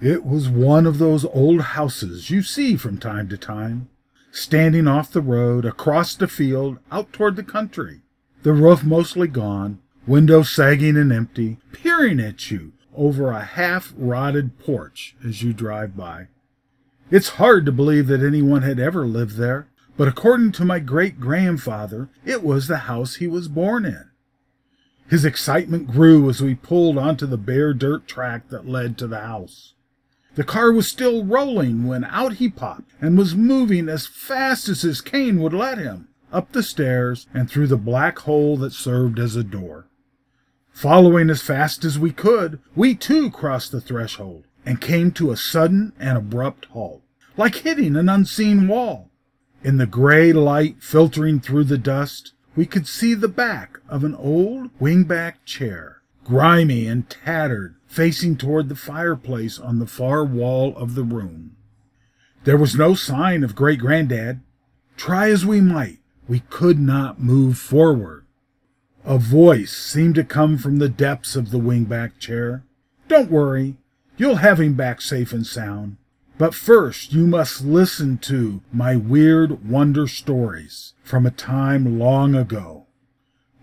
It was one of those old houses you see from time to time, standing off the road, across the field, out toward the country, the roof mostly gone, windows sagging and empty, peering at you over a half rotted porch as you drive by. It's hard to believe that anyone had ever lived there, but according to my great grandfather, it was the house he was born in. His excitement grew as we pulled onto the bare dirt track that led to the house. The car was still rolling when out he popped and was moving as fast as his cane would let him, up the stairs and through the black hole that served as a door. Following as fast as we could, we too crossed the threshold and came to a sudden and abrupt halt, like hitting an unseen wall. In the gray light filtering through the dust, we could see the back of an old wingback chair, grimy and tattered, facing toward the fireplace on the far wall of the room. There was no sign of great granddad. Try as we might, we could not move forward. A voice seemed to come from the depths of the wingback chair. Don't worry, you'll have him back safe and sound. But first, you must listen to my weird wonder stories from a time long ago.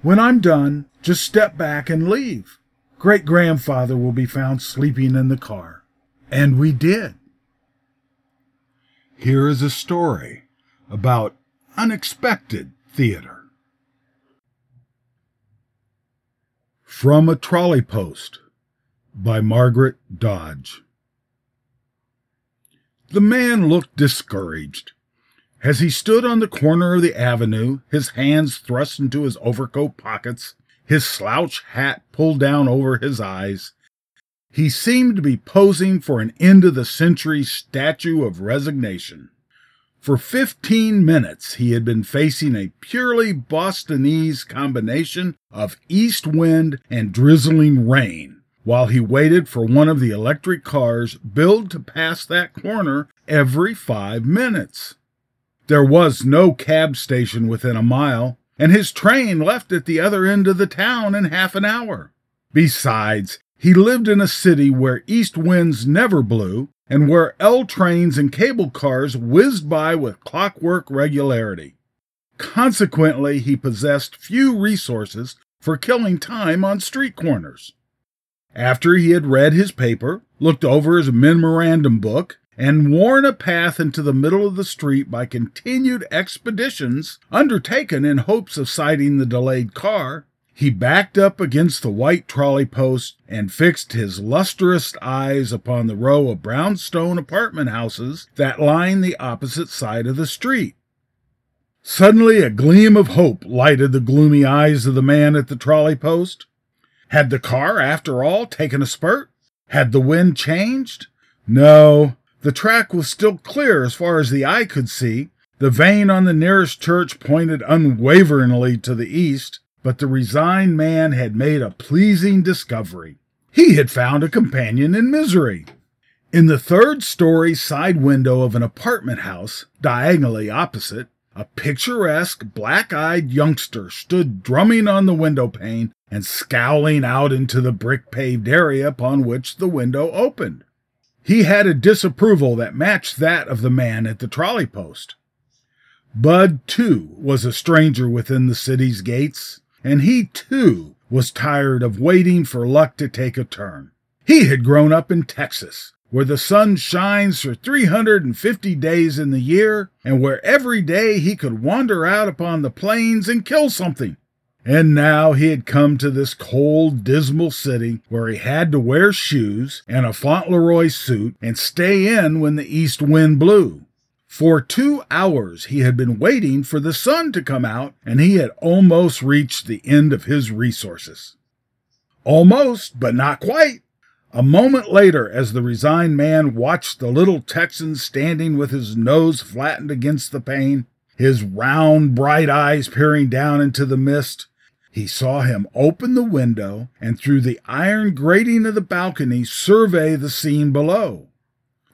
When I'm done, just step back and leave. Great grandfather will be found sleeping in the car. And we did. Here is a story about unexpected theater. From a Trolley Post by Margaret Dodge. The man looked discouraged. As he stood on the corner of the avenue, his hands thrust into his overcoat pockets, his slouch hat pulled down over his eyes, he seemed to be posing for an end of the century statue of resignation. For fifteen minutes he had been facing a purely Bostonese combination of east wind and drizzling rain while he waited for one of the electric cars billed to pass that corner every five minutes. There was no cab station within a mile, and his train left at the other end of the town in half an hour. Besides, he lived in a city where east winds never blew and where L trains and cable cars whizzed by with clockwork regularity. Consequently, he possessed few resources for killing time on street corners. After he had read his paper, looked over his memorandum book, and worn a path into the middle of the street by continued expeditions undertaken in hopes of sighting the delayed car, he backed up against the white trolley post and fixed his lustrous eyes upon the row of brownstone apartment houses that lined the opposite side of the street. Suddenly a gleam of hope lighted the gloomy eyes of the man at the trolley post. Had the car, after all, taken a spurt? Had the wind changed? No, the track was still clear as far as the eye could see. The vane on the nearest church pointed unwaveringly to the east, but the resigned man had made a pleasing discovery. He had found a companion in misery. In the third story side window of an apartment house, diagonally opposite, a picturesque, black eyed youngster stood drumming on the window pane and scowling out into the brick paved area upon which the window opened. He had a disapproval that matched that of the man at the trolley post. Bud, too, was a stranger within the city's gates, and he, too, was tired of waiting for luck to take a turn. He had grown up in Texas, where the sun shines for 350 days in the year, and where every day he could wander out upon the plains and kill something. And now he had come to this cold, dismal city where he had to wear shoes and a Fauntleroy suit and stay in when the east wind blew. For two hours he had been waiting for the sun to come out, and he had almost reached the end of his resources. Almost, but not quite. A moment later, as the resigned man watched the little Texan standing with his nose flattened against the pane, his round, bright eyes peering down into the mist, he saw him open the window and through the iron grating of the balcony survey the scene below.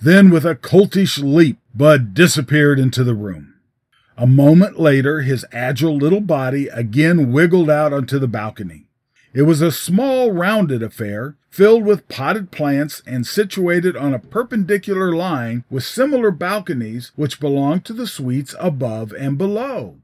Then, with a coltish leap, Bud disappeared into the room. A moment later, his agile little body again wiggled out onto the balcony. It was a small, rounded affair, filled with potted plants and situated on a perpendicular line with similar balconies which belonged to the suites above and below.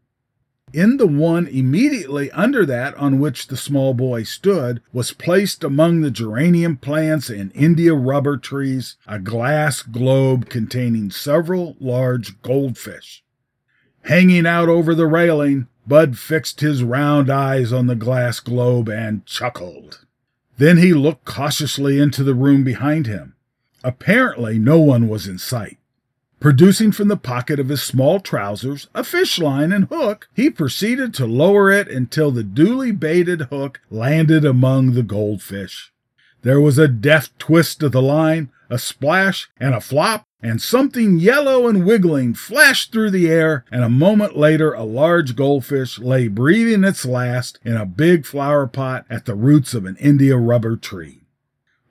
In the one immediately under that on which the small boy stood was placed among the geranium plants and India rubber trees a glass globe containing several large goldfish. Hanging out over the railing, Bud fixed his round eyes on the glass globe and chuckled. Then he looked cautiously into the room behind him. Apparently, no one was in sight. Producing from the pocket of his small trousers a fish line and hook, he proceeded to lower it until the duly baited hook landed among the goldfish. There was a deft twist of the line, a splash, and a flop, and something yellow and wiggling flashed through the air, and a moment later a large goldfish lay breathing its last in a big flower pot at the roots of an India rubber tree.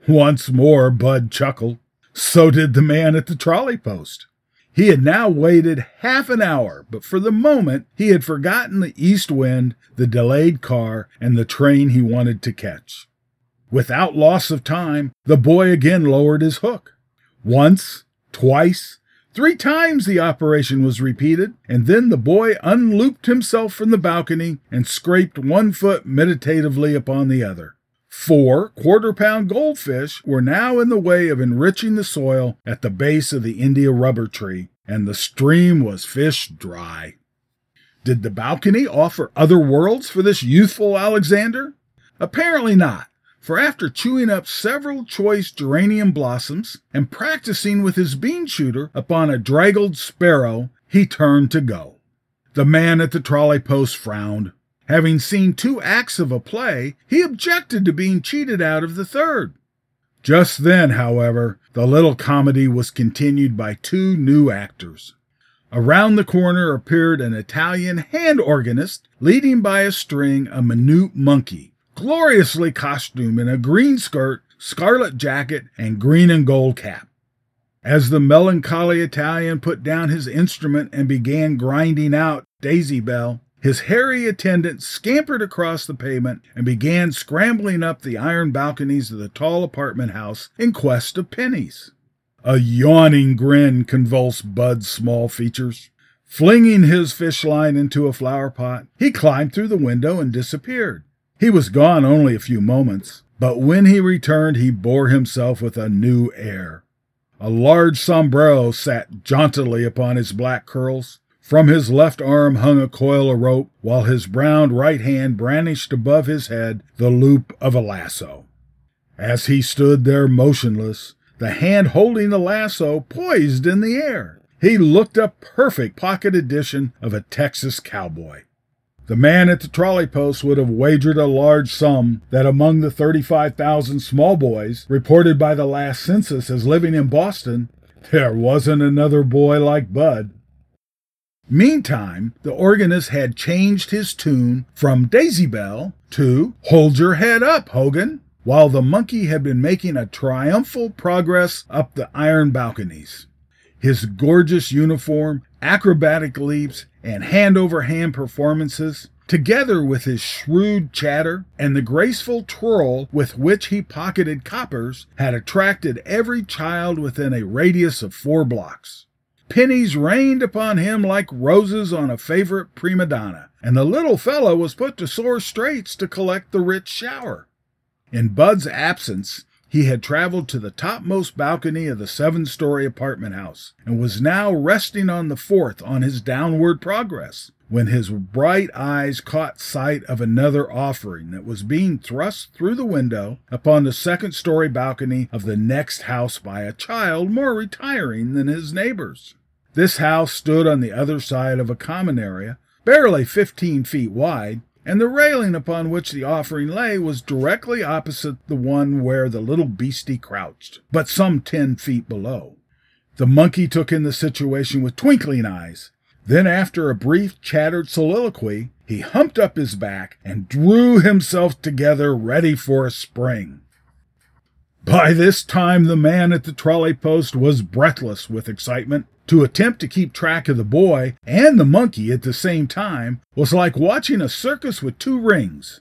Once more Bud chuckled. So did the man at the trolley post. He had now waited half an hour, but for the moment he had forgotten the east wind, the delayed car, and the train he wanted to catch. Without loss of time, the boy again lowered his hook. Once, twice, three times the operation was repeated, and then the boy unlooped himself from the balcony and scraped one foot meditatively upon the other. Four quarter pound goldfish were now in the way of enriching the soil at the base of the India rubber tree, and the stream was fish dry. Did the balcony offer other worlds for this youthful Alexander? Apparently not, for after chewing up several choice geranium blossoms and practicing with his bean shooter upon a draggled sparrow, he turned to go. The man at the trolley post frowned. Having seen two acts of a play, he objected to being cheated out of the third. Just then, however, the little comedy was continued by two new actors. Around the corner appeared an Italian hand organist leading by a string a minute monkey, gloriously costumed in a green skirt, scarlet jacket, and green and gold cap. As the melancholy Italian put down his instrument and began grinding out Daisy Bell, his hairy attendant scampered across the pavement and began scrambling up the iron balconies of the tall apartment house in quest of pennies. A yawning grin convulsed Bud's small features. Flinging his fish line into a flower pot, he climbed through the window and disappeared. He was gone only a few moments, but when he returned, he bore himself with a new air. A large sombrero sat jauntily upon his black curls, from his left arm hung a coil of rope, while his brown right hand brandished above his head the loop of a lasso. As he stood there motionless, the hand holding the lasso poised in the air, he looked a perfect pocket edition of a Texas cowboy. The man at the trolley post would have wagered a large sum that among the 35,000 small boys reported by the last census as living in Boston, there wasn't another boy like Bud. Meantime, the organist had changed his tune from Daisy Bell to Hold Your Head Up, Hogan, while the monkey had been making a triumphal progress up the iron balconies. His gorgeous uniform, acrobatic leaps, and hand over hand performances, together with his shrewd chatter and the graceful twirl with which he pocketed coppers, had attracted every child within a radius of four blocks. Pennies rained upon him like roses on a favorite prima donna, and the little fellow was put to sore straits to collect the rich shower. In Bud's absence, he had traveled to the topmost balcony of the seven story apartment house, and was now resting on the fourth on his downward progress, when his bright eyes caught sight of another offering that was being thrust through the window upon the second story balcony of the next house by a child more retiring than his neighbors. This house stood on the other side of a common area, barely fifteen feet wide, and the railing upon which the offering lay was directly opposite the one where the little beastie crouched, but some ten feet below. The monkey took in the situation with twinkling eyes, then, after a brief chattered soliloquy, he humped up his back and drew himself together ready for a spring. By this time, the man at the trolley post was breathless with excitement. To attempt to keep track of the boy and the monkey at the same time was like watching a circus with two rings.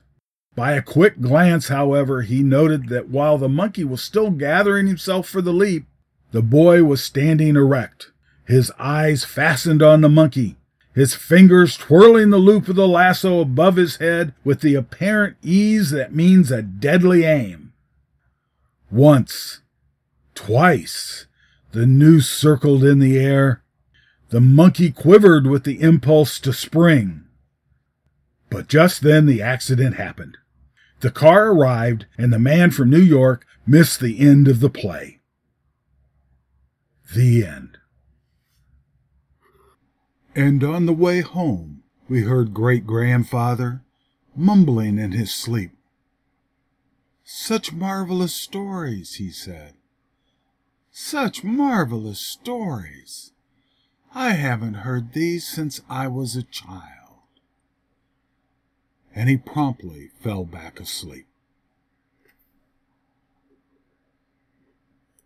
By a quick glance, however, he noted that while the monkey was still gathering himself for the leap, the boy was standing erect, his eyes fastened on the monkey, his fingers twirling the loop of the lasso above his head with the apparent ease that means a deadly aim. Once, twice, the noose circled in the air. The monkey quivered with the impulse to spring. But just then the accident happened. The car arrived, and the man from New York missed the end of the play. The end. And on the way home, we heard great grandfather mumbling in his sleep. Such marvelous stories, he said. Such marvelous stories. I haven't heard these since I was a child and he promptly fell back asleep.